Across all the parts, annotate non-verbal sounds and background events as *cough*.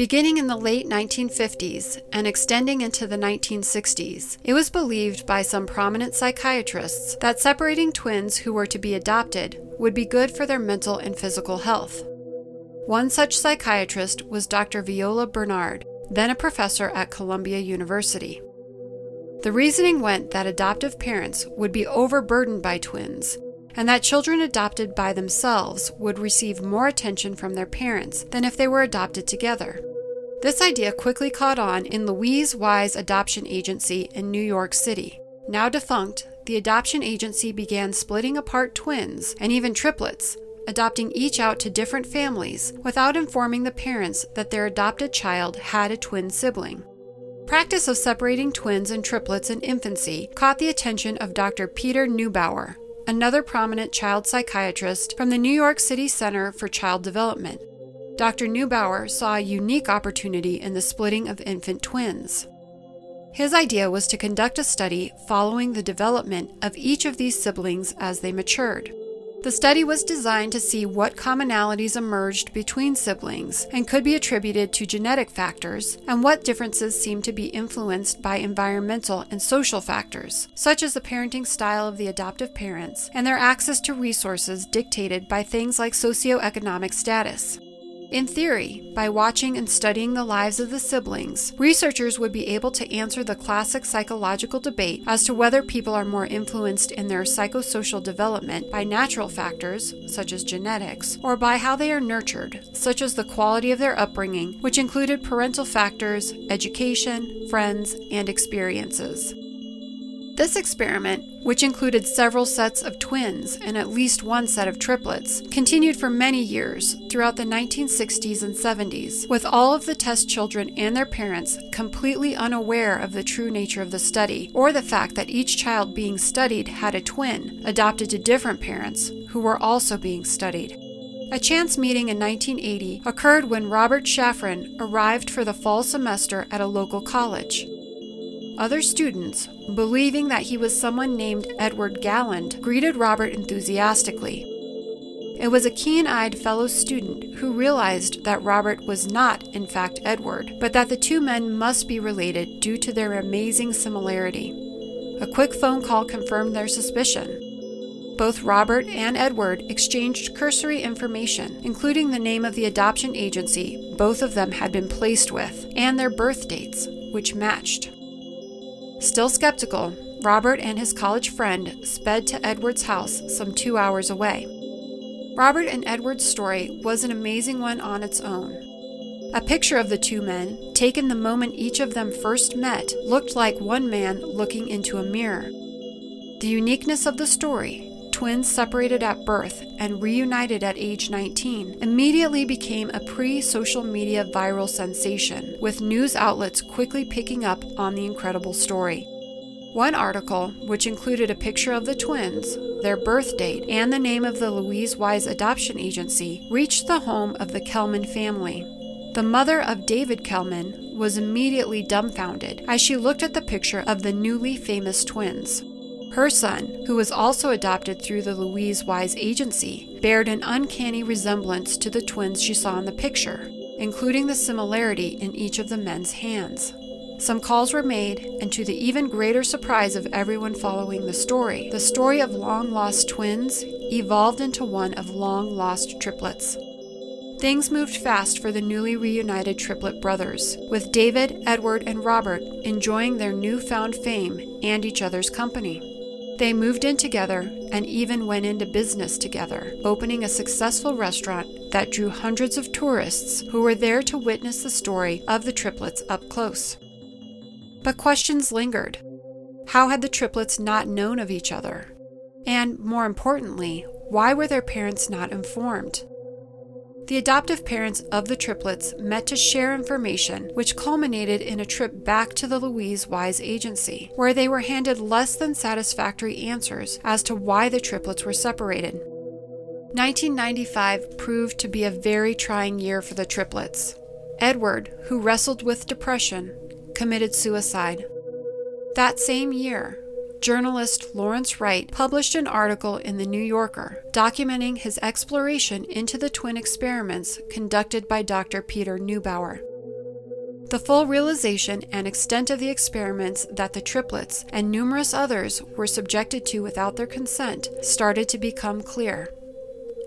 Beginning in the late 1950s and extending into the 1960s, it was believed by some prominent psychiatrists that separating twins who were to be adopted would be good for their mental and physical health. One such psychiatrist was Dr. Viola Bernard, then a professor at Columbia University. The reasoning went that adoptive parents would be overburdened by twins and that children adopted by themselves would receive more attention from their parents than if they were adopted together. This idea quickly caught on in Louise Wise Adoption Agency in New York City. Now defunct, the adoption agency began splitting apart twins and even triplets, adopting each out to different families without informing the parents that their adopted child had a twin sibling. Practice of separating twins and triplets in infancy caught the attention of Dr. Peter Neubauer, another prominent child psychiatrist from the New York City Center for Child Development. Dr. Neubauer saw a unique opportunity in the splitting of infant twins. His idea was to conduct a study following the development of each of these siblings as they matured. The study was designed to see what commonalities emerged between siblings and could be attributed to genetic factors, and what differences seemed to be influenced by environmental and social factors, such as the parenting style of the adoptive parents and their access to resources dictated by things like socioeconomic status. In theory, by watching and studying the lives of the siblings, researchers would be able to answer the classic psychological debate as to whether people are more influenced in their psychosocial development by natural factors, such as genetics, or by how they are nurtured, such as the quality of their upbringing, which included parental factors, education, friends, and experiences. This experiment, which included several sets of twins and at least one set of triplets, continued for many years throughout the 1960s and 70s, with all of the test children and their parents completely unaware of the true nature of the study or the fact that each child being studied had a twin adopted to different parents who were also being studied. A chance meeting in 1980 occurred when Robert Shafran arrived for the fall semester at a local college. Other students, believing that he was someone named Edward Galland, greeted Robert enthusiastically. It was a keen eyed fellow student who realized that Robert was not, in fact, Edward, but that the two men must be related due to their amazing similarity. A quick phone call confirmed their suspicion. Both Robert and Edward exchanged cursory information, including the name of the adoption agency both of them had been placed with, and their birth dates, which matched. Still skeptical, Robert and his college friend sped to Edward's house some two hours away. Robert and Edward's story was an amazing one on its own. A picture of the two men, taken the moment each of them first met, looked like one man looking into a mirror. The uniqueness of the story, twins separated at birth and reunited at age 19, immediately became a pre social media viral sensation, with news outlets quickly picking up on the incredible story. One article, which included a picture of the twins, their birth date, and the name of the Louise Wise Adoption Agency, reached the home of the Kellman family. The mother of David Kellman was immediately dumbfounded as she looked at the picture of the newly famous twins. Her son, who was also adopted through the Louise Wise agency, bared an uncanny resemblance to the twins she saw in the picture, including the similarity in each of the men's hands. Some calls were made, and to the even greater surprise of everyone following the story, the story of long lost twins evolved into one of long lost triplets. Things moved fast for the newly reunited triplet brothers, with David, Edward, and Robert enjoying their newfound fame and each other's company. They moved in together and even went into business together, opening a successful restaurant that drew hundreds of tourists who were there to witness the story of the triplets up close. But questions lingered. How had the triplets not known of each other? And more importantly, why were their parents not informed? The adoptive parents of the triplets met to share information, which culminated in a trip back to the Louise Wise Agency, where they were handed less than satisfactory answers as to why the triplets were separated. 1995 proved to be a very trying year for the triplets. Edward, who wrestled with depression, committed suicide. That same year, journalist Lawrence Wright published an article in The New Yorker documenting his exploration into the twin experiments conducted by Dr. Peter Neubauer. The full realization and extent of the experiments that the triplets and numerous others were subjected to without their consent started to become clear.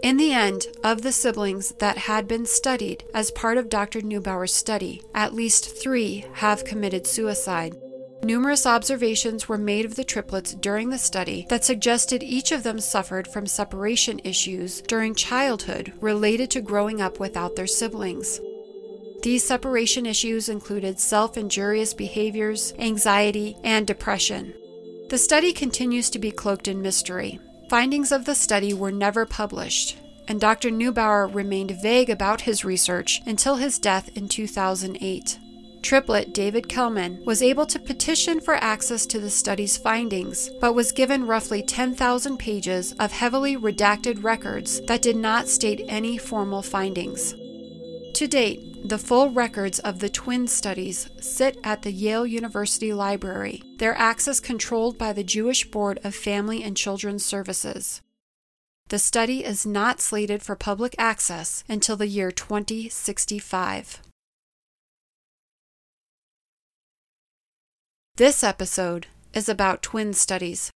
In the end, of the siblings that had been studied as part of Dr. Neubauer's study, at least three have committed suicide. Numerous observations were made of the triplets during the study that suggested each of them suffered from separation issues during childhood related to growing up without their siblings. These separation issues included self injurious behaviors, anxiety, and depression. The study continues to be cloaked in mystery. Findings of the study were never published, and Dr. Neubauer remained vague about his research until his death in 2008 triplet David Kellman was able to petition for access to the study's findings, but was given roughly 10,000 pages of heavily redacted records that did not state any formal findings. To date, the full records of the twin studies sit at the Yale University Library, their access controlled by the Jewish Board of Family and Children's Services. The study is not slated for public access until the year 2065. This episode is about twin studies.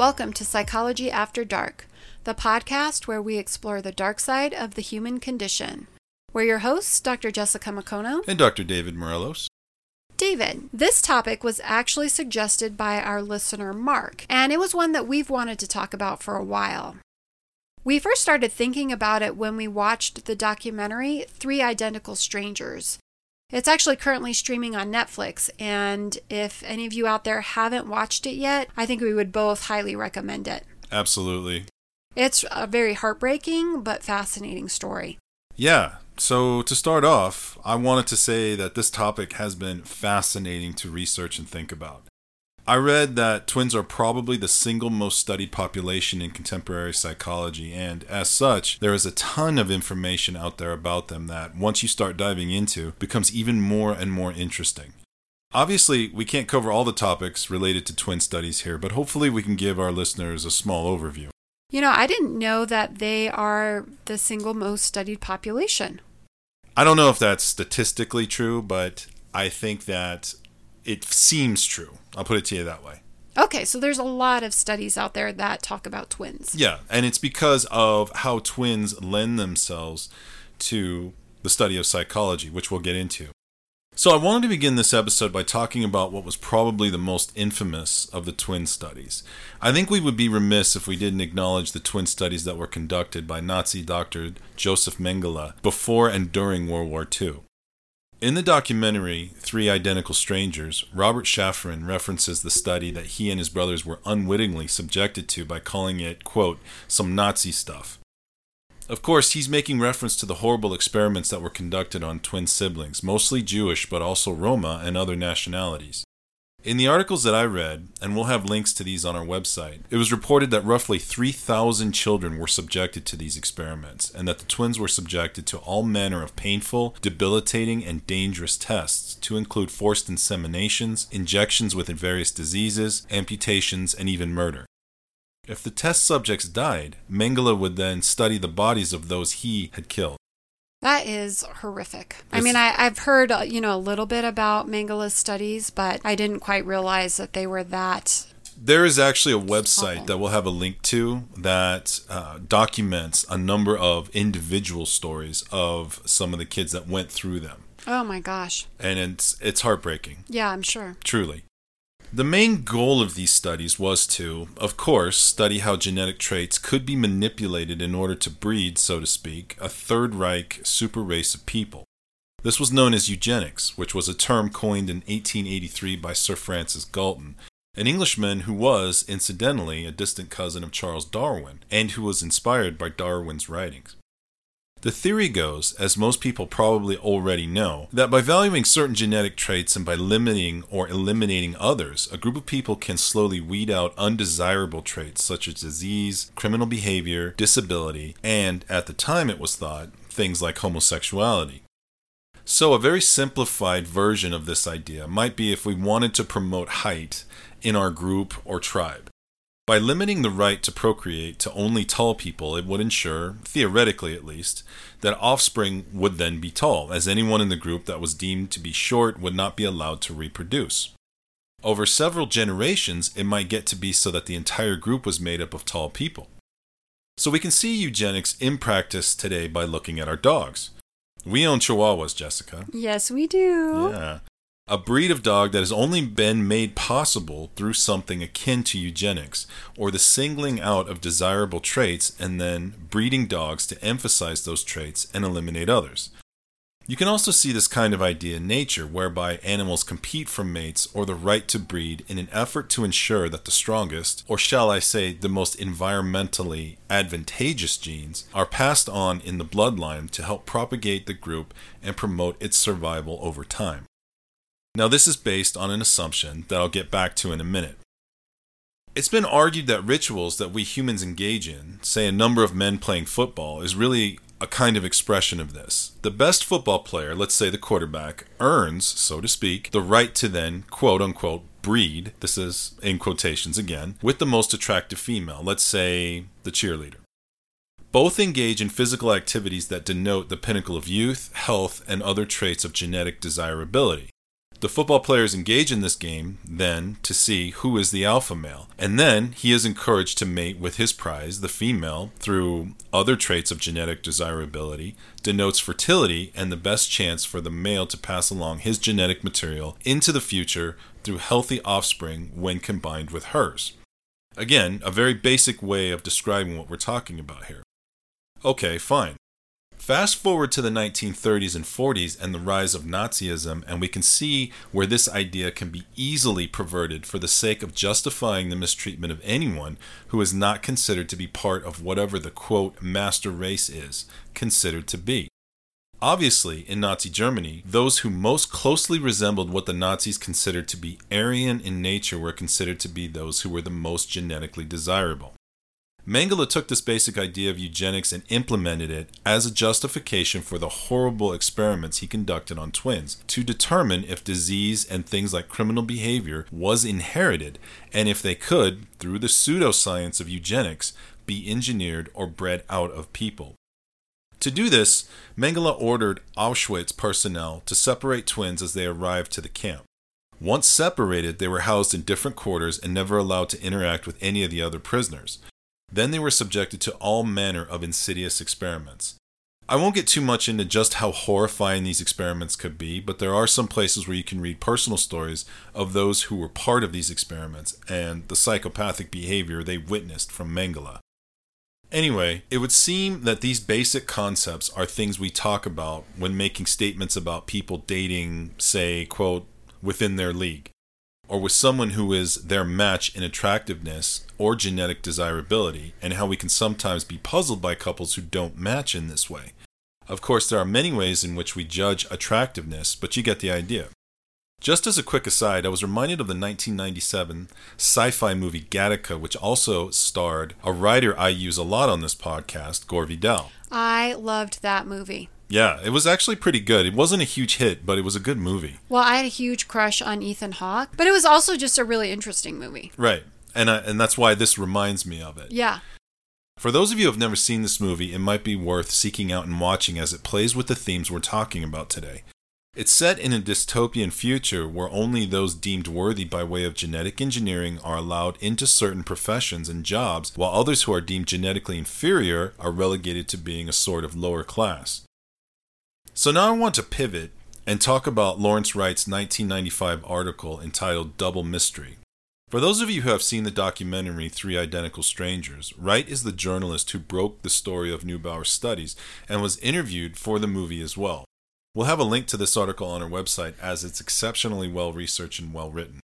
Welcome to Psychology After Dark, the podcast where we explore the dark side of the human condition. We're your hosts, Dr. Jessica Macono and Dr. David Morelos. David, this topic was actually suggested by our listener Mark, and it was one that we've wanted to talk about for a while. We first started thinking about it when we watched the documentary Three Identical Strangers. It's actually currently streaming on Netflix, and if any of you out there haven't watched it yet, I think we would both highly recommend it. Absolutely. It's a very heartbreaking but fascinating story. Yeah. So, to start off, I wanted to say that this topic has been fascinating to research and think about. I read that twins are probably the single most studied population in contemporary psychology, and as such, there is a ton of information out there about them that, once you start diving into, becomes even more and more interesting. Obviously, we can't cover all the topics related to twin studies here, but hopefully we can give our listeners a small overview. You know, I didn't know that they are the single most studied population. I don't know if that's statistically true, but I think that it seems true. I'll put it to you that way. Okay, so there's a lot of studies out there that talk about twins. Yeah, and it's because of how twins lend themselves to the study of psychology, which we'll get into. So, I wanted to begin this episode by talking about what was probably the most infamous of the twin studies. I think we would be remiss if we didn't acknowledge the twin studies that were conducted by Nazi doctor Joseph Mengele before and during World War II. In the documentary, Three Identical Strangers, Robert Shafran references the study that he and his brothers were unwittingly subjected to by calling it, quote, some Nazi stuff. Of course, he's making reference to the horrible experiments that were conducted on twin siblings, mostly Jewish but also Roma and other nationalities. In the articles that I read, and we'll have links to these on our website, it was reported that roughly 3,000 children were subjected to these experiments, and that the twins were subjected to all manner of painful, debilitating, and dangerous tests, to include forced inseminations, injections with various diseases, amputations, and even murder. If the test subjects died, Mengele would then study the bodies of those he had killed. That is horrific. It's, I mean, I, have heard uh, you know a little bit about Mengele's studies, but I didn't quite realize that they were that. There is actually a website awful. that we'll have a link to that uh, documents a number of individual stories of some of the kids that went through them. Oh my gosh! And it's it's heartbreaking. Yeah, I'm sure. Truly. The main goal of these studies was to, of course, study how genetic traits could be manipulated in order to breed, so to speak, a Third Reich super race of people. This was known as eugenics, which was a term coined in 1883 by Sir Francis Galton, an Englishman who was, incidentally, a distant cousin of Charles Darwin, and who was inspired by Darwin's writings. The theory goes, as most people probably already know, that by valuing certain genetic traits and by limiting or eliminating others, a group of people can slowly weed out undesirable traits such as disease, criminal behavior, disability, and, at the time it was thought, things like homosexuality. So, a very simplified version of this idea might be if we wanted to promote height in our group or tribe. By limiting the right to procreate to only tall people, it would ensure, theoretically at least, that offspring would then be tall, as anyone in the group that was deemed to be short would not be allowed to reproduce. Over several generations, it might get to be so that the entire group was made up of tall people. So we can see eugenics in practice today by looking at our dogs. We own Chihuahuas, Jessica. Yes, we do. Yeah a breed of dog that has only been made possible through something akin to eugenics, or the singling out of desirable traits and then breeding dogs to emphasize those traits and eliminate others. You can also see this kind of idea in nature, whereby animals compete for mates or the right to breed in an effort to ensure that the strongest, or shall I say, the most environmentally advantageous genes, are passed on in the bloodline to help propagate the group and promote its survival over time. Now, this is based on an assumption that I'll get back to in a minute. It's been argued that rituals that we humans engage in, say a number of men playing football, is really a kind of expression of this. The best football player, let's say the quarterback, earns, so to speak, the right to then, quote unquote, breed, this is in quotations again, with the most attractive female, let's say the cheerleader. Both engage in physical activities that denote the pinnacle of youth, health, and other traits of genetic desirability. The football players engage in this game then to see who is the alpha male, and then he is encouraged to mate with his prize, the female, through other traits of genetic desirability, denotes fertility and the best chance for the male to pass along his genetic material into the future through healthy offspring when combined with hers. Again, a very basic way of describing what we're talking about here. Okay, fine. Fast forward to the 1930s and 40s and the rise of Nazism, and we can see where this idea can be easily perverted for the sake of justifying the mistreatment of anyone who is not considered to be part of whatever the quote master race is considered to be. Obviously, in Nazi Germany, those who most closely resembled what the Nazis considered to be Aryan in nature were considered to be those who were the most genetically desirable. Mengele took this basic idea of eugenics and implemented it as a justification for the horrible experiments he conducted on twins to determine if disease and things like criminal behavior was inherited and if they could, through the pseudoscience of eugenics, be engineered or bred out of people. To do this, Mengele ordered Auschwitz personnel to separate twins as they arrived to the camp. Once separated, they were housed in different quarters and never allowed to interact with any of the other prisoners. Then they were subjected to all manner of insidious experiments. I won't get too much into just how horrifying these experiments could be, but there are some places where you can read personal stories of those who were part of these experiments and the psychopathic behavior they witnessed from Mengele. Anyway, it would seem that these basic concepts are things we talk about when making statements about people dating, say, quote, within their league or with someone who is their match in attractiveness or genetic desirability, and how we can sometimes be puzzled by couples who don't match in this way. Of course, there are many ways in which we judge attractiveness, but you get the idea. Just as a quick aside, I was reminded of the 1997 sci fi movie Gattaca, which also starred a writer I use a lot on this podcast, Gore Vidal. I loved that movie. Yeah, it was actually pretty good. It wasn't a huge hit, but it was a good movie. Well, I had a huge crush on Ethan Hawke, but it was also just a really interesting movie. Right. And I, and that's why this reminds me of it. Yeah. For those of you who have never seen this movie, it might be worth seeking out and watching as it plays with the themes we're talking about today. It's set in a dystopian future where only those deemed worthy by way of genetic engineering are allowed into certain professions and jobs, while others who are deemed genetically inferior are relegated to being a sort of lower class. So now I want to pivot and talk about Lawrence Wright's 1995 article entitled Double Mystery. For those of you who have seen the documentary Three Identical Strangers, Wright is the journalist who broke the story of Neubauer's studies and was interviewed for the movie as well. We'll have a link to this article on our website as it's exceptionally well researched and well written.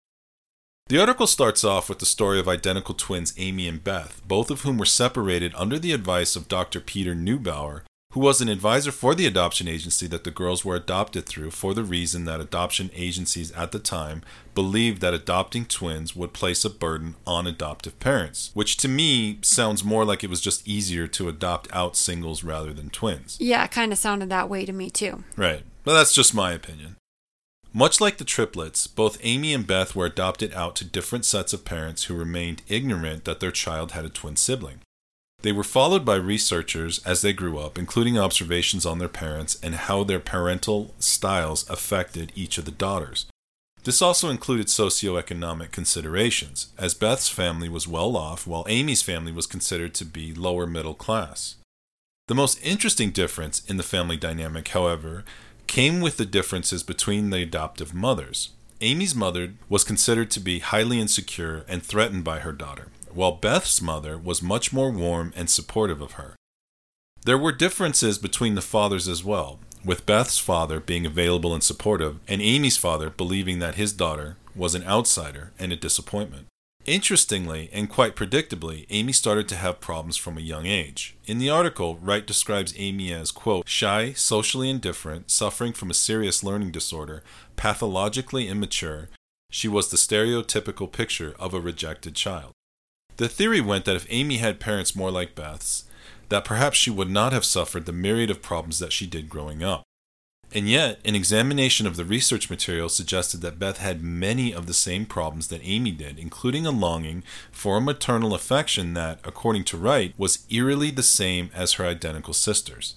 The article starts off with the story of identical twins Amy and Beth, both of whom were separated under the advice of Dr. Peter Neubauer, who was an advisor for the adoption agency that the girls were adopted through for the reason that adoption agencies at the time believed that adopting twins would place a burden on adoptive parents, which to me sounds more like it was just easier to adopt out singles rather than twins. Yeah, it kind of sounded that way to me too. Right. But that's just my opinion. Much like the triplets, both Amy and Beth were adopted out to different sets of parents who remained ignorant that their child had a twin sibling. They were followed by researchers as they grew up, including observations on their parents and how their parental styles affected each of the daughters. This also included socioeconomic considerations, as Beth's family was well off while Amy's family was considered to be lower middle class. The most interesting difference in the family dynamic, however, came with the differences between the adoptive mothers. Amy's mother was considered to be highly insecure and threatened by her daughter, while Beth's mother was much more warm and supportive of her. There were differences between the fathers as well, with Beth's father being available and supportive, and Amy's father believing that his daughter was an outsider and a disappointment. Interestingly, and quite predictably, Amy started to have problems from a young age. In the article, Wright describes Amy as, quote, shy, socially indifferent, suffering from a serious learning disorder, pathologically immature. She was the stereotypical picture of a rejected child. The theory went that if Amy had parents more like Beth's, that perhaps she would not have suffered the myriad of problems that she did growing up. And yet, an examination of the research material suggested that Beth had many of the same problems that Amy did, including a longing for a maternal affection that, according to Wright, was eerily the same as her identical sisters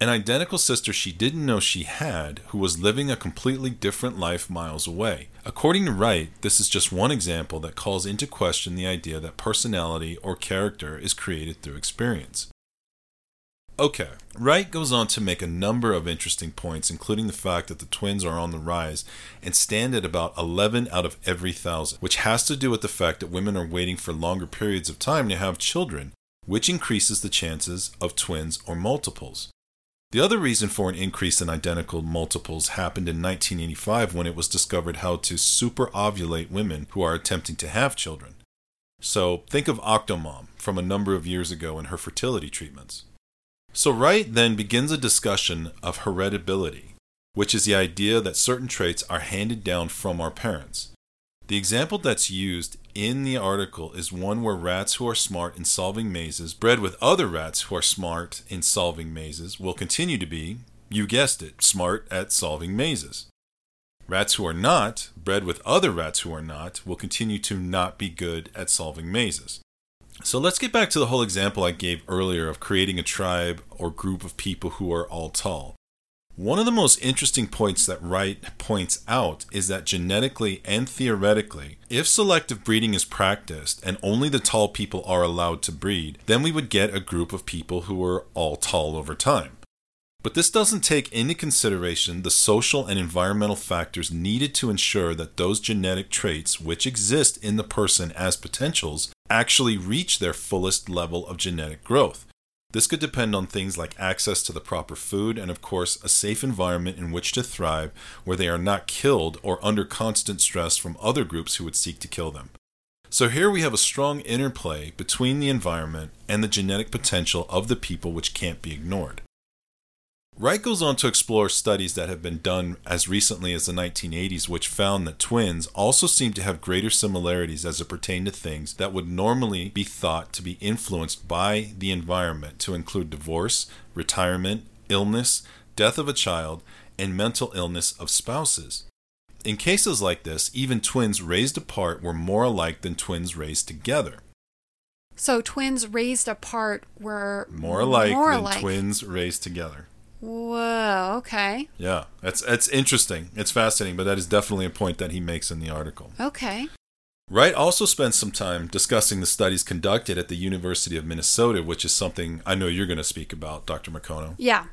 an identical sister she didn't know she had who was living a completely different life miles away. According to Wright, this is just one example that calls into question the idea that personality or character is created through experience. Okay, Wright goes on to make a number of interesting points, including the fact that the twins are on the rise and stand at about 11 out of every thousand, which has to do with the fact that women are waiting for longer periods of time to have children, which increases the chances of twins or multiples. The other reason for an increase in identical multiples happened in 1985 when it was discovered how to superovulate women who are attempting to have children. So think of Octomom from a number of years ago and her fertility treatments. So Wright then begins a discussion of heritability, which is the idea that certain traits are handed down from our parents. The example that's used in the article is one where rats who are smart in solving mazes, bred with other rats who are smart in solving mazes, will continue to be, you guessed it, smart at solving mazes. Rats who are not, bred with other rats who are not, will continue to not be good at solving mazes. So let's get back to the whole example I gave earlier of creating a tribe or group of people who are all tall. One of the most interesting points that Wright points out is that genetically and theoretically, if selective breeding is practiced and only the tall people are allowed to breed, then we would get a group of people who are all tall over time. But this doesn't take into consideration the social and environmental factors needed to ensure that those genetic traits which exist in the person as potentials actually reach their fullest level of genetic growth. This could depend on things like access to the proper food and, of course, a safe environment in which to thrive where they are not killed or under constant stress from other groups who would seek to kill them. So here we have a strong interplay between the environment and the genetic potential of the people which can't be ignored. Wright goes on to explore studies that have been done as recently as the 1980s, which found that twins also seem to have greater similarities as it pertained to things that would normally be thought to be influenced by the environment, to include divorce, retirement, illness, death of a child, and mental illness of spouses. In cases like this, even twins raised apart were more alike than twins raised together. So twins raised apart were More alike more than alike. twins raised together. Whoa, okay. Yeah, that's it's interesting. It's fascinating, but that is definitely a point that he makes in the article. Okay. Wright also spends some time discussing the studies conducted at the University of Minnesota, which is something I know you're going to speak about, Dr. McCono. Yeah.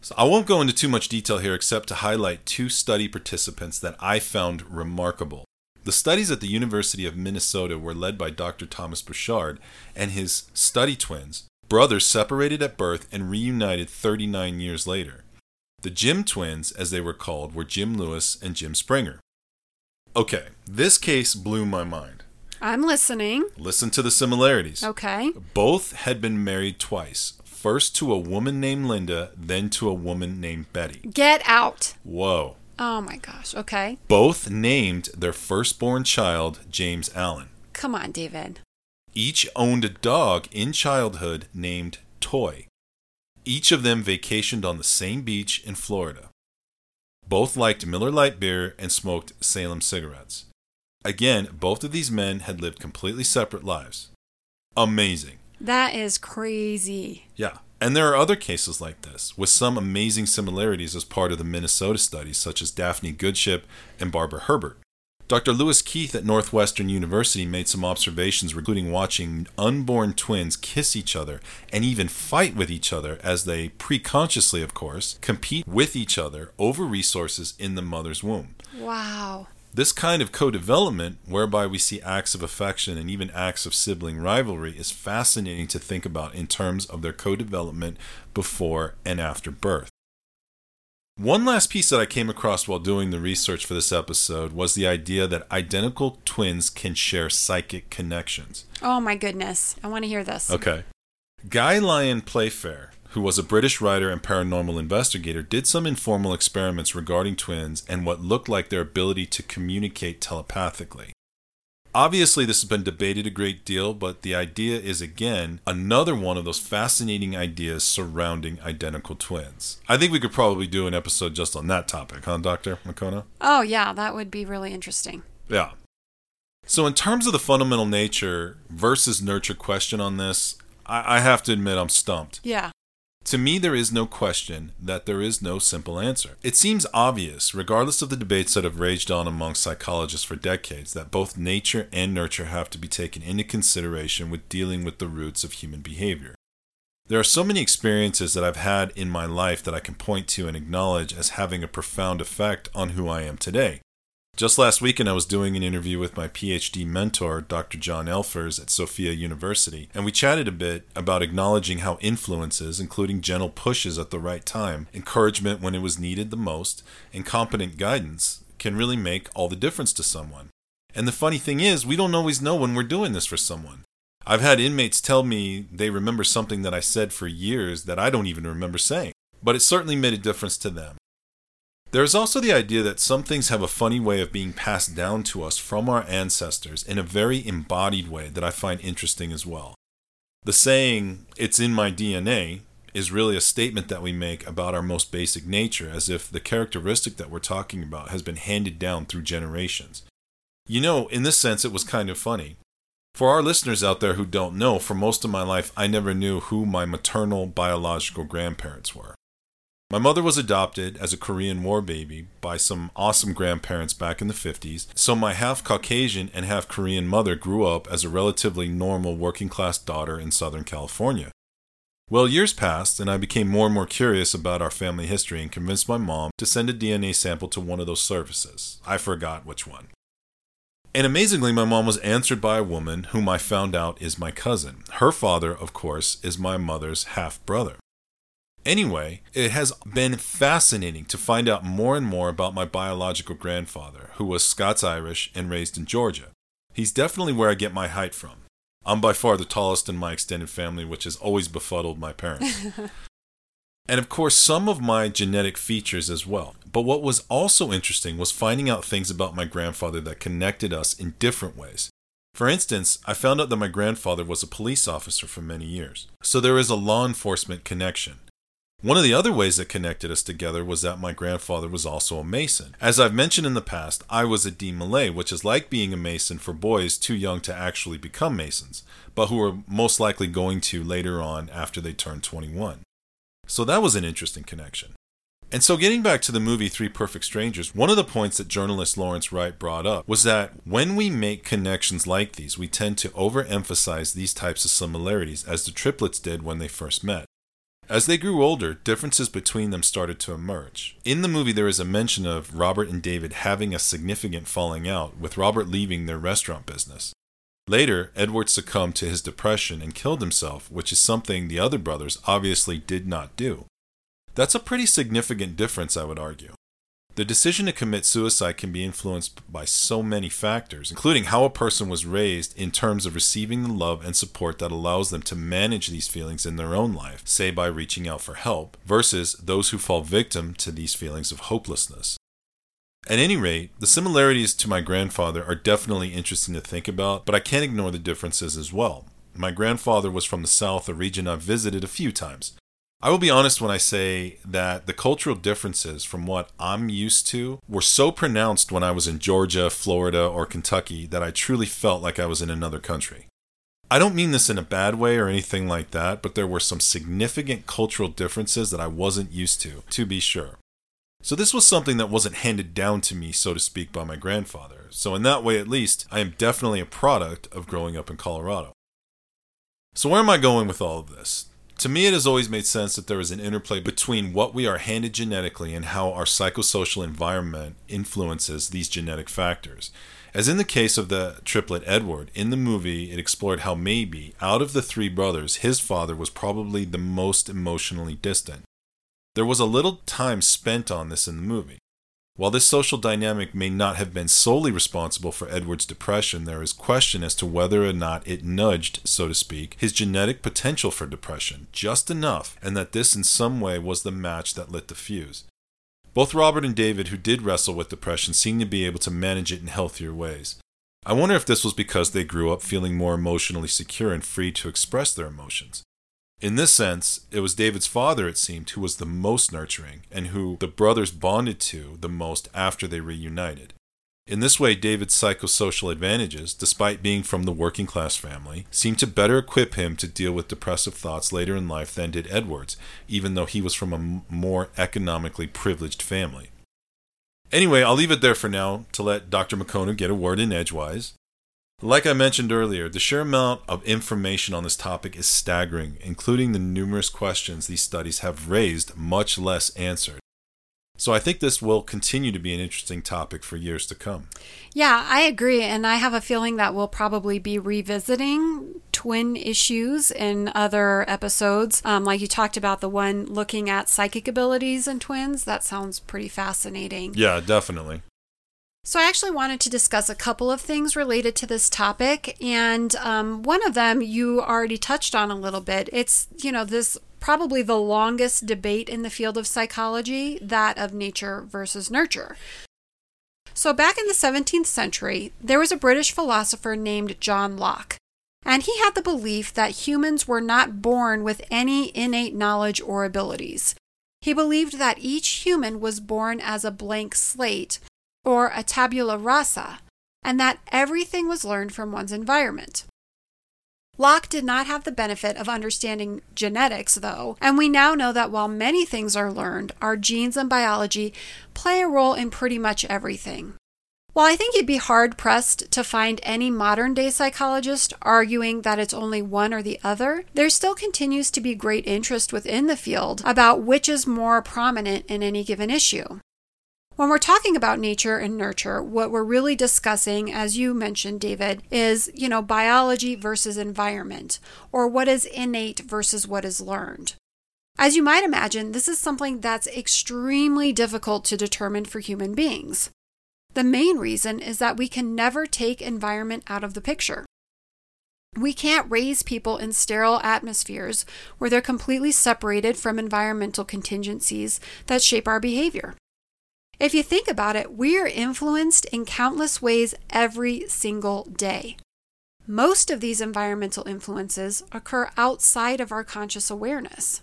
So I won't go into too much detail here except to highlight two study participants that I found remarkable. The studies at the University of Minnesota were led by Dr. Thomas Bouchard and his study twins, brothers separated at birth and reunited 39 years later. The Jim twins, as they were called, were Jim Lewis and Jim Springer. Okay, this case blew my mind. I'm listening. Listen to the similarities. Okay. Both had been married twice. First to a woman named Linda, then to a woman named Betty. Get out. Whoa. Oh my gosh. Okay. Both named their firstborn child James Allen. Come on, David. Each owned a dog in childhood named Toy. Each of them vacationed on the same beach in Florida. Both liked Miller Lite beer and smoked Salem cigarettes. Again, both of these men had lived completely separate lives. Amazing. That is crazy. Yeah. And there are other cases like this, with some amazing similarities as part of the Minnesota studies, such as Daphne Goodship and Barbara Herbert. Dr. Lewis Keith at Northwestern University made some observations, including watching unborn twins kiss each other and even fight with each other as they, preconsciously of course, compete with each other over resources in the mother's womb. Wow. This kind of co development, whereby we see acts of affection and even acts of sibling rivalry, is fascinating to think about in terms of their co development before and after birth. One last piece that I came across while doing the research for this episode was the idea that identical twins can share psychic connections. Oh my goodness. I want to hear this. Okay. Guy Lyon Playfair, who was a British writer and paranormal investigator, did some informal experiments regarding twins and what looked like their ability to communicate telepathically. Obviously, this has been debated a great deal, but the idea is again another one of those fascinating ideas surrounding identical twins. I think we could probably do an episode just on that topic, huh, Dr. Makona? Oh, yeah, that would be really interesting. Yeah. So, in terms of the fundamental nature versus nurture question on this, I, I have to admit I'm stumped. Yeah. To me, there is no question that there is no simple answer. It seems obvious, regardless of the debates that have raged on among psychologists for decades, that both nature and nurture have to be taken into consideration with dealing with the roots of human behavior. There are so many experiences that I've had in my life that I can point to and acknowledge as having a profound effect on who I am today. Just last weekend, I was doing an interview with my PhD mentor, Dr. John Elfers at Sofia University, and we chatted a bit about acknowledging how influences, including gentle pushes at the right time, encouragement when it was needed the most, and competent guidance can really make all the difference to someone. And the funny thing is, we don't always know when we're doing this for someone. I've had inmates tell me they remember something that I said for years that I don't even remember saying, but it certainly made a difference to them. There is also the idea that some things have a funny way of being passed down to us from our ancestors in a very embodied way that I find interesting as well. The saying, it's in my DNA, is really a statement that we make about our most basic nature, as if the characteristic that we're talking about has been handed down through generations. You know, in this sense, it was kind of funny. For our listeners out there who don't know, for most of my life, I never knew who my maternal biological grandparents were. My mother was adopted as a Korean War baby by some awesome grandparents back in the 50s, so my half Caucasian and half Korean mother grew up as a relatively normal working class daughter in Southern California. Well, years passed, and I became more and more curious about our family history and convinced my mom to send a DNA sample to one of those services. I forgot which one. And amazingly, my mom was answered by a woman whom I found out is my cousin. Her father, of course, is my mother's half brother. Anyway, it has been fascinating to find out more and more about my biological grandfather, who was Scots Irish and raised in Georgia. He's definitely where I get my height from. I'm by far the tallest in my extended family, which has always befuddled my parents. *laughs* and of course, some of my genetic features as well. But what was also interesting was finding out things about my grandfather that connected us in different ways. For instance, I found out that my grandfather was a police officer for many years. So there is a law enforcement connection. One of the other ways that connected us together was that my grandfather was also a Mason. As I've mentioned in the past, I was a DeMolay, which is like being a Mason for boys too young to actually become Masons, but who are most likely going to later on after they turn 21. So that was an interesting connection. And so, getting back to the movie Three Perfect Strangers, one of the points that journalist Lawrence Wright brought up was that when we make connections like these, we tend to overemphasize these types of similarities, as the triplets did when they first met. As they grew older, differences between them started to emerge. In the movie, there is a mention of Robert and David having a significant falling out, with Robert leaving their restaurant business. Later, Edward succumbed to his depression and killed himself, which is something the other brothers obviously did not do. That's a pretty significant difference, I would argue. The decision to commit suicide can be influenced by so many factors, including how a person was raised in terms of receiving the love and support that allows them to manage these feelings in their own life, say by reaching out for help, versus those who fall victim to these feelings of hopelessness. At any rate, the similarities to my grandfather are definitely interesting to think about, but I can't ignore the differences as well. My grandfather was from the South, a region I've visited a few times. I will be honest when I say that the cultural differences from what I'm used to were so pronounced when I was in Georgia, Florida, or Kentucky that I truly felt like I was in another country. I don't mean this in a bad way or anything like that, but there were some significant cultural differences that I wasn't used to, to be sure. So this was something that wasn't handed down to me, so to speak, by my grandfather. So in that way, at least, I am definitely a product of growing up in Colorado. So where am I going with all of this? To me, it has always made sense that there is an interplay between what we are handed genetically and how our psychosocial environment influences these genetic factors. As in the case of the triplet Edward, in the movie, it explored how maybe, out of the three brothers, his father was probably the most emotionally distant. There was a little time spent on this in the movie. While this social dynamic may not have been solely responsible for Edward's depression, there is question as to whether or not it nudged, so to speak, his genetic potential for depression just enough, and that this in some way was the match that lit the fuse. Both Robert and David, who did wrestle with depression, seem to be able to manage it in healthier ways. I wonder if this was because they grew up feeling more emotionally secure and free to express their emotions. In this sense, it was David's father, it seemed, who was the most nurturing and who the brothers bonded to the most after they reunited. In this way, David's psychosocial advantages, despite being from the working class family, seemed to better equip him to deal with depressive thoughts later in life than did Edward's, even though he was from a more economically privileged family. Anyway, I'll leave it there for now to let Dr. McCona get a word in edgewise. Like I mentioned earlier, the sheer amount of information on this topic is staggering, including the numerous questions these studies have raised, much less answered. So I think this will continue to be an interesting topic for years to come. Yeah, I agree. And I have a feeling that we'll probably be revisiting twin issues in other episodes. Um, like you talked about the one looking at psychic abilities in twins. That sounds pretty fascinating. Yeah, definitely. So, I actually wanted to discuss a couple of things related to this topic. And um, one of them you already touched on a little bit. It's, you know, this probably the longest debate in the field of psychology that of nature versus nurture. So, back in the 17th century, there was a British philosopher named John Locke. And he had the belief that humans were not born with any innate knowledge or abilities. He believed that each human was born as a blank slate or a tabula rasa, and that everything was learned from one's environment. Locke did not have the benefit of understanding genetics, though, and we now know that while many things are learned, our genes and biology play a role in pretty much everything. While I think you'd be hard pressed to find any modern day psychologist arguing that it's only one or the other, there still continues to be great interest within the field about which is more prominent in any given issue. When we're talking about nature and nurture, what we're really discussing, as you mentioned, David, is, you know, biology versus environment, or what is innate versus what is learned. As you might imagine, this is something that's extremely difficult to determine for human beings. The main reason is that we can never take environment out of the picture. We can't raise people in sterile atmospheres where they're completely separated from environmental contingencies that shape our behavior. If you think about it, we are influenced in countless ways every single day. Most of these environmental influences occur outside of our conscious awareness.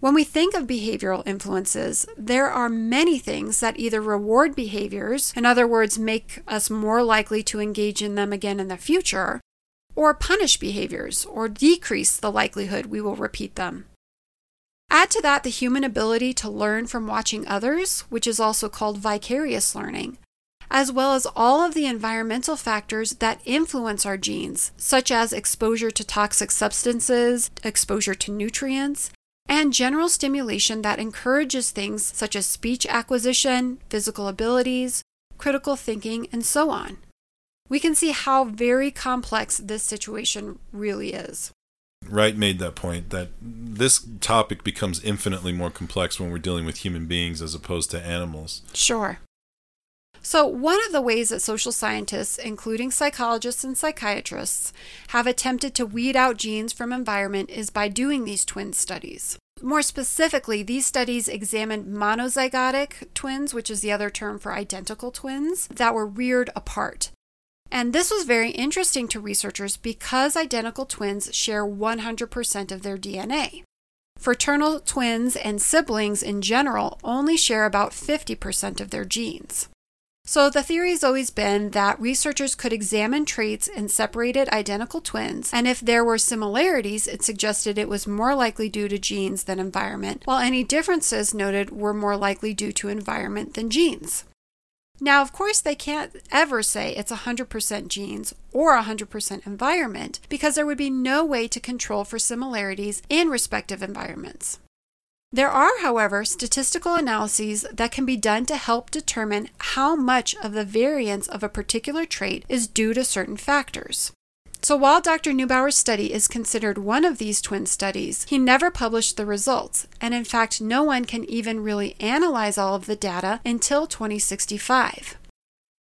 When we think of behavioral influences, there are many things that either reward behaviors, in other words, make us more likely to engage in them again in the future, or punish behaviors or decrease the likelihood we will repeat them. Add to that the human ability to learn from watching others, which is also called vicarious learning, as well as all of the environmental factors that influence our genes, such as exposure to toxic substances, exposure to nutrients, and general stimulation that encourages things such as speech acquisition, physical abilities, critical thinking, and so on. We can see how very complex this situation really is. Wright made that point that this topic becomes infinitely more complex when we're dealing with human beings as opposed to animals. Sure. So, one of the ways that social scientists, including psychologists and psychiatrists, have attempted to weed out genes from environment is by doing these twin studies. More specifically, these studies examined monozygotic twins, which is the other term for identical twins, that were reared apart. And this was very interesting to researchers because identical twins share 100% of their DNA. Fraternal twins and siblings in general only share about 50% of their genes. So, the theory has always been that researchers could examine traits in separated identical twins, and if there were similarities, it suggested it was more likely due to genes than environment, while any differences noted were more likely due to environment than genes. Now, of course, they can't ever say it's 100% genes or 100% environment because there would be no way to control for similarities in respective environments. There are, however, statistical analyses that can be done to help determine how much of the variance of a particular trait is due to certain factors. So while Dr. Neubauer's study is considered one of these twin studies, he never published the results, and in fact, no one can even really analyze all of the data until 2065.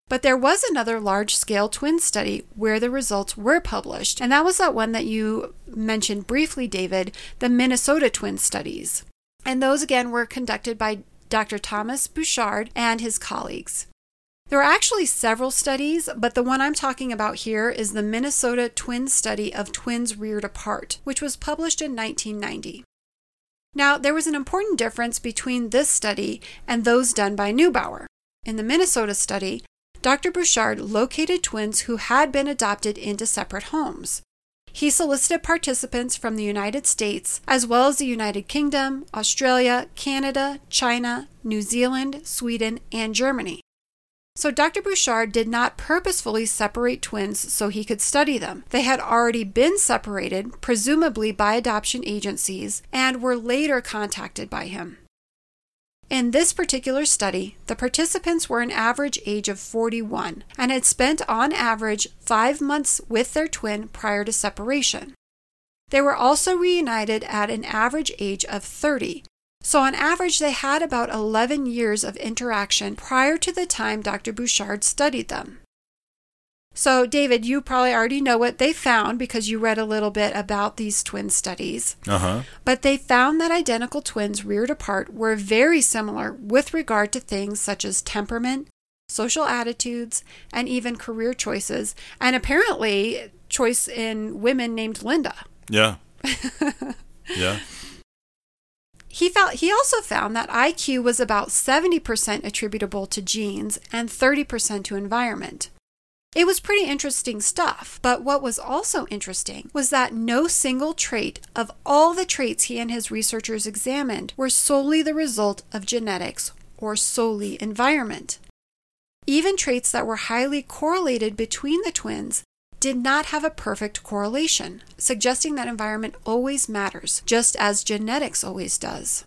But there was another large scale twin study where the results were published, and that was that one that you mentioned briefly, David, the Minnesota twin studies. And those again were conducted by Dr. Thomas Bouchard and his colleagues. There are actually several studies, but the one I'm talking about here is the Minnesota Twin Study of Twins Reared Apart, which was published in 1990. Now, there was an important difference between this study and those done by Neubauer. In the Minnesota study, Dr. Bouchard located twins who had been adopted into separate homes. He solicited participants from the United States, as well as the United Kingdom, Australia, Canada, China, New Zealand, Sweden, and Germany. So Dr. Bouchard did not purposefully separate twins so he could study them. They had already been separated, presumably by adoption agencies, and were later contacted by him. In this particular study, the participants were an average age of 41 and had spent on average five months with their twin prior to separation. They were also reunited at an average age of 30, so, on average, they had about 11 years of interaction prior to the time Dr. Bouchard studied them. So, David, you probably already know what they found because you read a little bit about these twin studies. Uh-huh. But they found that identical twins reared apart were very similar with regard to things such as temperament, social attitudes, and even career choices, and apparently choice in women named Linda. Yeah. *laughs* yeah. He, found, he also found that IQ was about 70% attributable to genes and 30% to environment. It was pretty interesting stuff, but what was also interesting was that no single trait of all the traits he and his researchers examined were solely the result of genetics or solely environment. Even traits that were highly correlated between the twins did not have a perfect correlation, suggesting that environment always matters, just as genetics always does.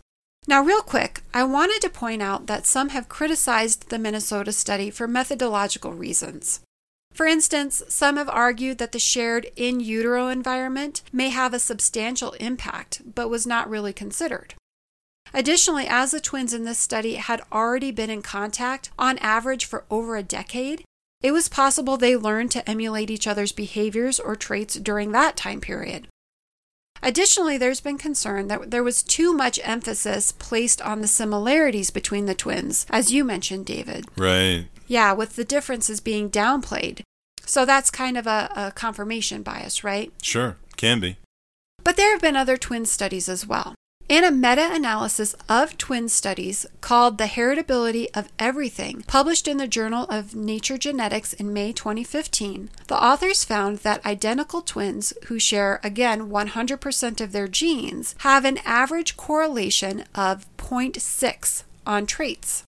Now, real quick, I wanted to point out that some have criticized the Minnesota study for methodological reasons. For instance, some have argued that the shared in utero environment may have a substantial impact, but was not really considered. Additionally, as the twins in this study had already been in contact on average for over a decade, it was possible they learned to emulate each other's behaviors or traits during that time period. Additionally, there's been concern that there was too much emphasis placed on the similarities between the twins, as you mentioned, David. Right. Yeah, with the differences being downplayed. So that's kind of a, a confirmation bias, right? Sure, can be. But there have been other twin studies as well. In a meta analysis of twin studies called The Heritability of Everything, published in the Journal of Nature Genetics in May 2015, the authors found that identical twins who share, again, 100% of their genes have an average correlation of 0.6 on traits.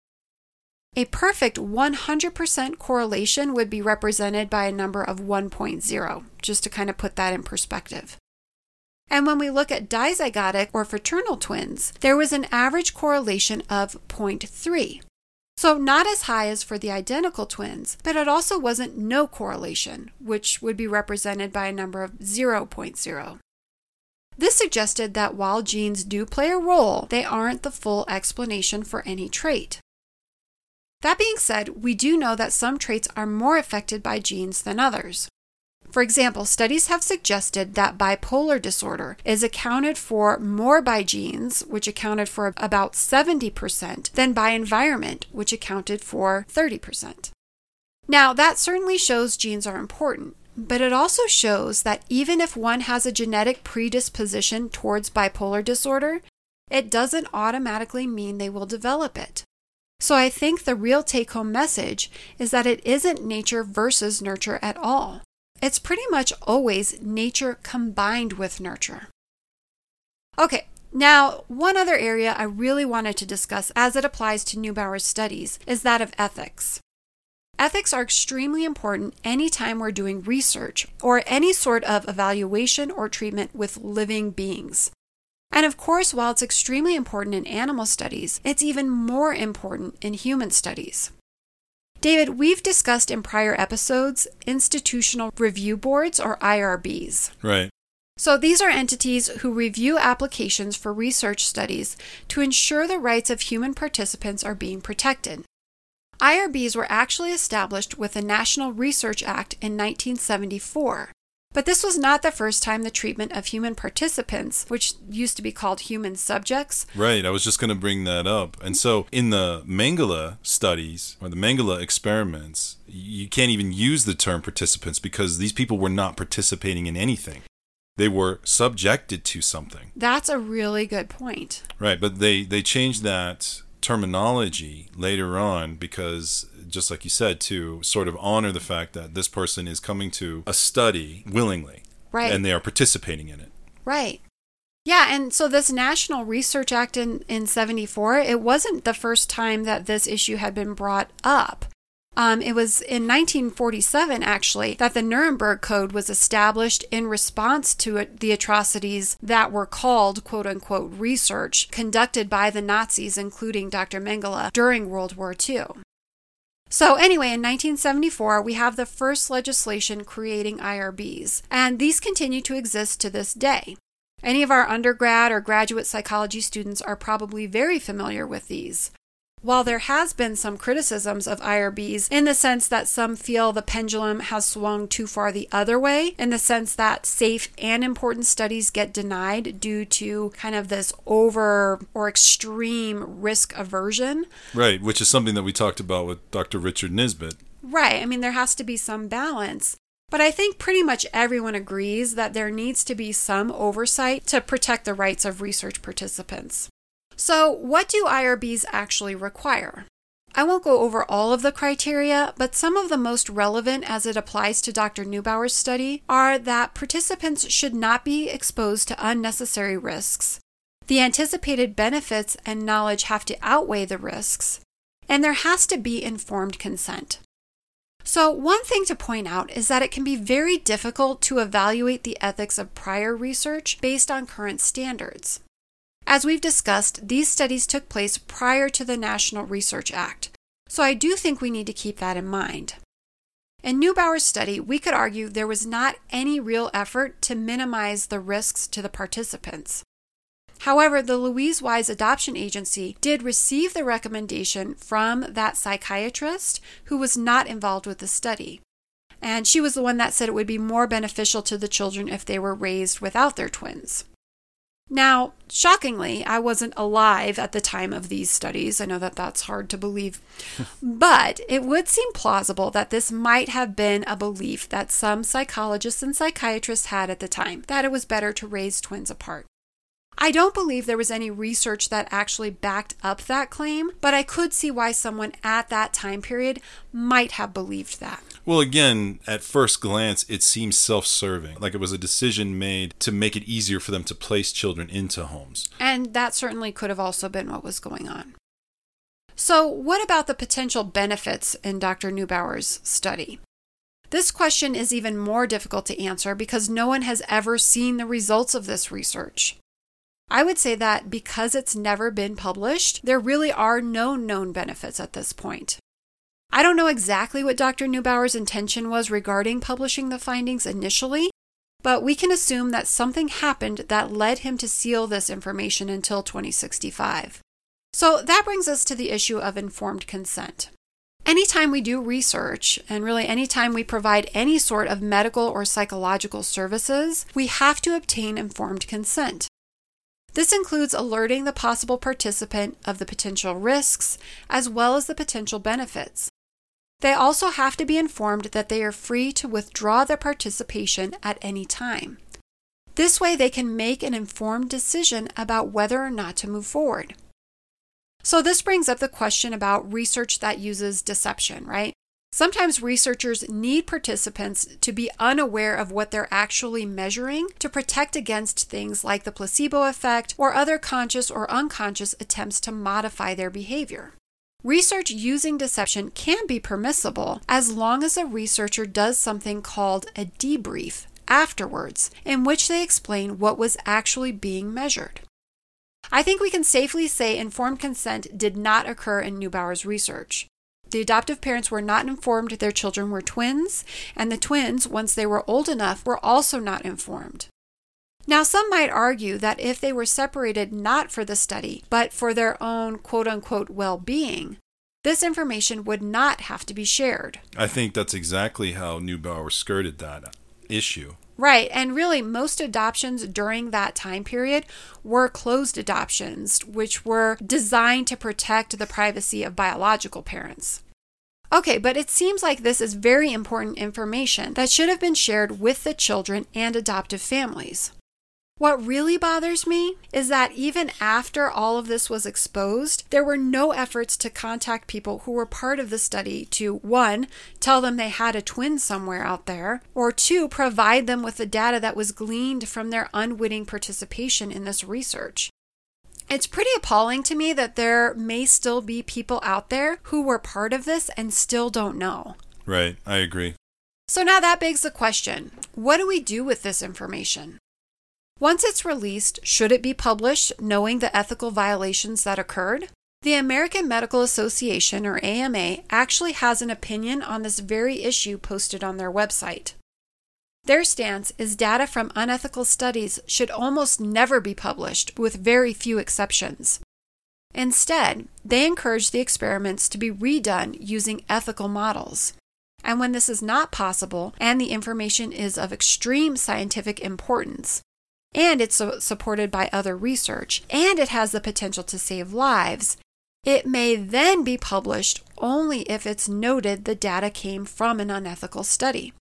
A perfect 100% correlation would be represented by a number of 1.0, just to kind of put that in perspective. And when we look at dizygotic or fraternal twins, there was an average correlation of 0.3. So, not as high as for the identical twins, but it also wasn't no correlation, which would be represented by a number of 0.0. This suggested that while genes do play a role, they aren't the full explanation for any trait. That being said, we do know that some traits are more affected by genes than others. For example, studies have suggested that bipolar disorder is accounted for more by genes, which accounted for about 70%, than by environment, which accounted for 30%. Now, that certainly shows genes are important, but it also shows that even if one has a genetic predisposition towards bipolar disorder, it doesn't automatically mean they will develop it. So I think the real take home message is that it isn't nature versus nurture at all. It's pretty much always nature combined with nurture. Okay, now one other area I really wanted to discuss as it applies to Neubauer's studies is that of ethics. Ethics are extremely important anytime we're doing research or any sort of evaluation or treatment with living beings. And of course, while it's extremely important in animal studies, it's even more important in human studies. David, we've discussed in prior episodes institutional review boards or IRBs. Right. So these are entities who review applications for research studies to ensure the rights of human participants are being protected. IRBs were actually established with the National Research Act in 1974. But this was not the first time the treatment of human participants, which used to be called human subjects. Right, I was just going to bring that up. And so in the Mengele studies or the Mengele experiments, you can't even use the term participants because these people were not participating in anything. They were subjected to something. That's a really good point. Right, but they they changed that terminology later on because just like you said to sort of honor the fact that this person is coming to a study willingly right and they are participating in it right yeah and so this national research act in, in 74 it wasn't the first time that this issue had been brought up um, it was in 1947, actually, that the Nuremberg Code was established in response to the atrocities that were called, quote unquote, research conducted by the Nazis, including Dr. Mengele, during World War II. So, anyway, in 1974, we have the first legislation creating IRBs, and these continue to exist to this day. Any of our undergrad or graduate psychology students are probably very familiar with these. While there has been some criticisms of IRBs in the sense that some feel the pendulum has swung too far the other way, in the sense that safe and important studies get denied due to kind of this over or extreme risk aversion. Right, which is something that we talked about with Dr. Richard Nisbett. Right. I mean, there has to be some balance. But I think pretty much everyone agrees that there needs to be some oversight to protect the rights of research participants. So, what do IRBs actually require? I won't go over all of the criteria, but some of the most relevant as it applies to Dr. Neubauer's study are that participants should not be exposed to unnecessary risks. The anticipated benefits and knowledge have to outweigh the risks, and there has to be informed consent. So, one thing to point out is that it can be very difficult to evaluate the ethics of prior research based on current standards. As we've discussed, these studies took place prior to the National Research Act, so I do think we need to keep that in mind. In Neubauer's study, we could argue there was not any real effort to minimize the risks to the participants. However, the Louise Wise Adoption Agency did receive the recommendation from that psychiatrist who was not involved with the study. And she was the one that said it would be more beneficial to the children if they were raised without their twins. Now, shockingly, I wasn't alive at the time of these studies. I know that that's hard to believe. *laughs* but it would seem plausible that this might have been a belief that some psychologists and psychiatrists had at the time that it was better to raise twins apart. I don't believe there was any research that actually backed up that claim, but I could see why someone at that time period might have believed that. Well, again, at first glance, it seems self serving, like it was a decision made to make it easier for them to place children into homes. And that certainly could have also been what was going on. So, what about the potential benefits in Dr. Neubauer's study? This question is even more difficult to answer because no one has ever seen the results of this research. I would say that because it's never been published, there really are no known benefits at this point. I don't know exactly what Dr. Neubauer's intention was regarding publishing the findings initially, but we can assume that something happened that led him to seal this information until 2065. So that brings us to the issue of informed consent. Anytime we do research, and really anytime we provide any sort of medical or psychological services, we have to obtain informed consent. This includes alerting the possible participant of the potential risks as well as the potential benefits. They also have to be informed that they are free to withdraw their participation at any time. This way, they can make an informed decision about whether or not to move forward. So, this brings up the question about research that uses deception, right? Sometimes researchers need participants to be unaware of what they're actually measuring to protect against things like the placebo effect or other conscious or unconscious attempts to modify their behavior. Research using deception can be permissible as long as a researcher does something called a debrief afterwards, in which they explain what was actually being measured. I think we can safely say informed consent did not occur in Neubauer's research. The adoptive parents were not informed their children were twins, and the twins, once they were old enough, were also not informed. Now, some might argue that if they were separated not for the study, but for their own quote unquote well being, this information would not have to be shared. I think that's exactly how Neubauer skirted that issue. Right, and really, most adoptions during that time period were closed adoptions, which were designed to protect the privacy of biological parents. Okay, but it seems like this is very important information that should have been shared with the children and adoptive families. What really bothers me is that even after all of this was exposed, there were no efforts to contact people who were part of the study to one, tell them they had a twin somewhere out there, or two, provide them with the data that was gleaned from their unwitting participation in this research. It's pretty appalling to me that there may still be people out there who were part of this and still don't know. Right, I agree. So now that begs the question what do we do with this information? Once it's released, should it be published knowing the ethical violations that occurred? The American Medical Association, or AMA, actually has an opinion on this very issue posted on their website. Their stance is data from unethical studies should almost never be published, with very few exceptions. Instead, they encourage the experiments to be redone using ethical models. And when this is not possible and the information is of extreme scientific importance, and it's supported by other research, and it has the potential to save lives, it may then be published only if it's noted the data came from an unethical study.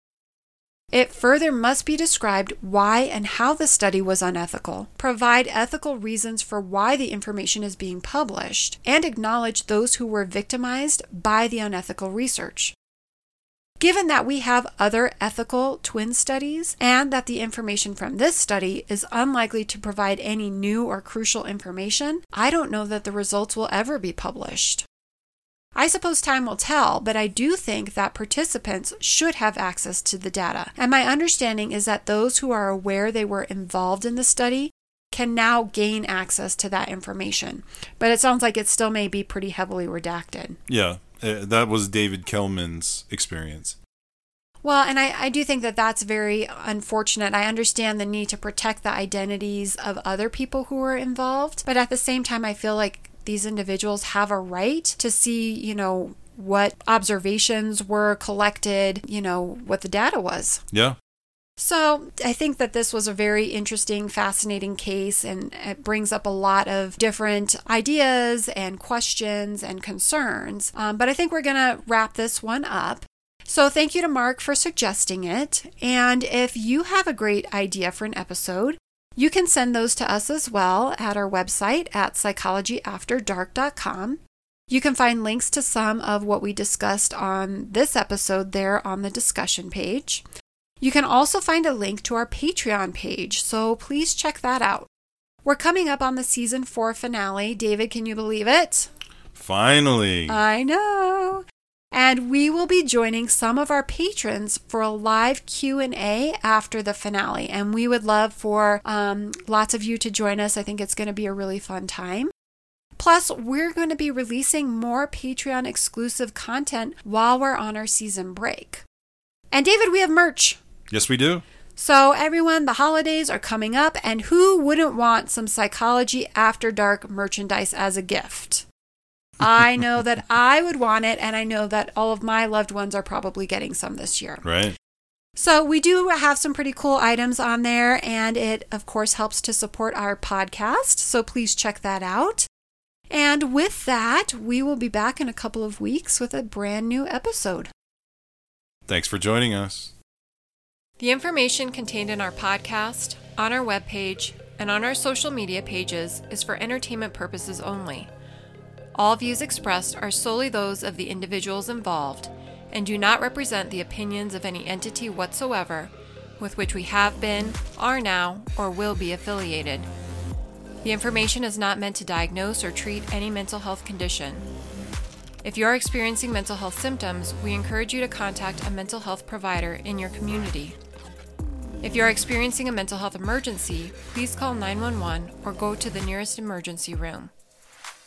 It further must be described why and how the study was unethical, provide ethical reasons for why the information is being published, and acknowledge those who were victimized by the unethical research. Given that we have other ethical twin studies and that the information from this study is unlikely to provide any new or crucial information, I don't know that the results will ever be published. I suppose time will tell, but I do think that participants should have access to the data. And my understanding is that those who are aware they were involved in the study can now gain access to that information. But it sounds like it still may be pretty heavily redacted. Yeah, uh, that was David Kellman's experience. Well, and I, I do think that that's very unfortunate. I understand the need to protect the identities of other people who were involved, but at the same time, I feel like these individuals have a right to see, you know, what observations were collected, you know, what the data was. Yeah. So I think that this was a very interesting, fascinating case, and it brings up a lot of different ideas and questions and concerns. Um, but I think we're going to wrap this one up. So thank you to Mark for suggesting it. And if you have a great idea for an episode, you can send those to us as well at our website at psychologyafterdark.com. You can find links to some of what we discussed on this episode there on the discussion page. You can also find a link to our Patreon page, so please check that out. We're coming up on the season four finale. David, can you believe it? Finally. I know. And we will be joining some of our patrons for a live Q&A after the finale. And we would love for um, lots of you to join us. I think it's going to be a really fun time. Plus, we're going to be releasing more Patreon exclusive content while we're on our season break. And David, we have merch. Yes, we do. So, everyone, the holidays are coming up, and who wouldn't want some Psychology After Dark merchandise as a gift? I *laughs* know that I would want it, and I know that all of my loved ones are probably getting some this year. Right. So, we do have some pretty cool items on there, and it, of course, helps to support our podcast. So, please check that out. And with that, we will be back in a couple of weeks with a brand new episode. Thanks for joining us. The information contained in our podcast, on our webpage, and on our social media pages is for entertainment purposes only. All views expressed are solely those of the individuals involved and do not represent the opinions of any entity whatsoever with which we have been, are now, or will be affiliated. The information is not meant to diagnose or treat any mental health condition. If you are experiencing mental health symptoms, we encourage you to contact a mental health provider in your community. If you are experiencing a mental health emergency, please call 911 or go to the nearest emergency room.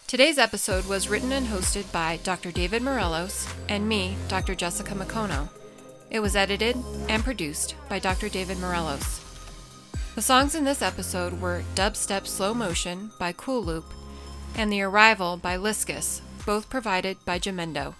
Today's episode was written and hosted by Dr. David Morelos and me, Dr. Jessica McCono. It was edited and produced by Dr. David Morelos. The songs in this episode were Dubstep Slow Motion by Cool Loop and The Arrival by Liskus, both provided by Jamendo.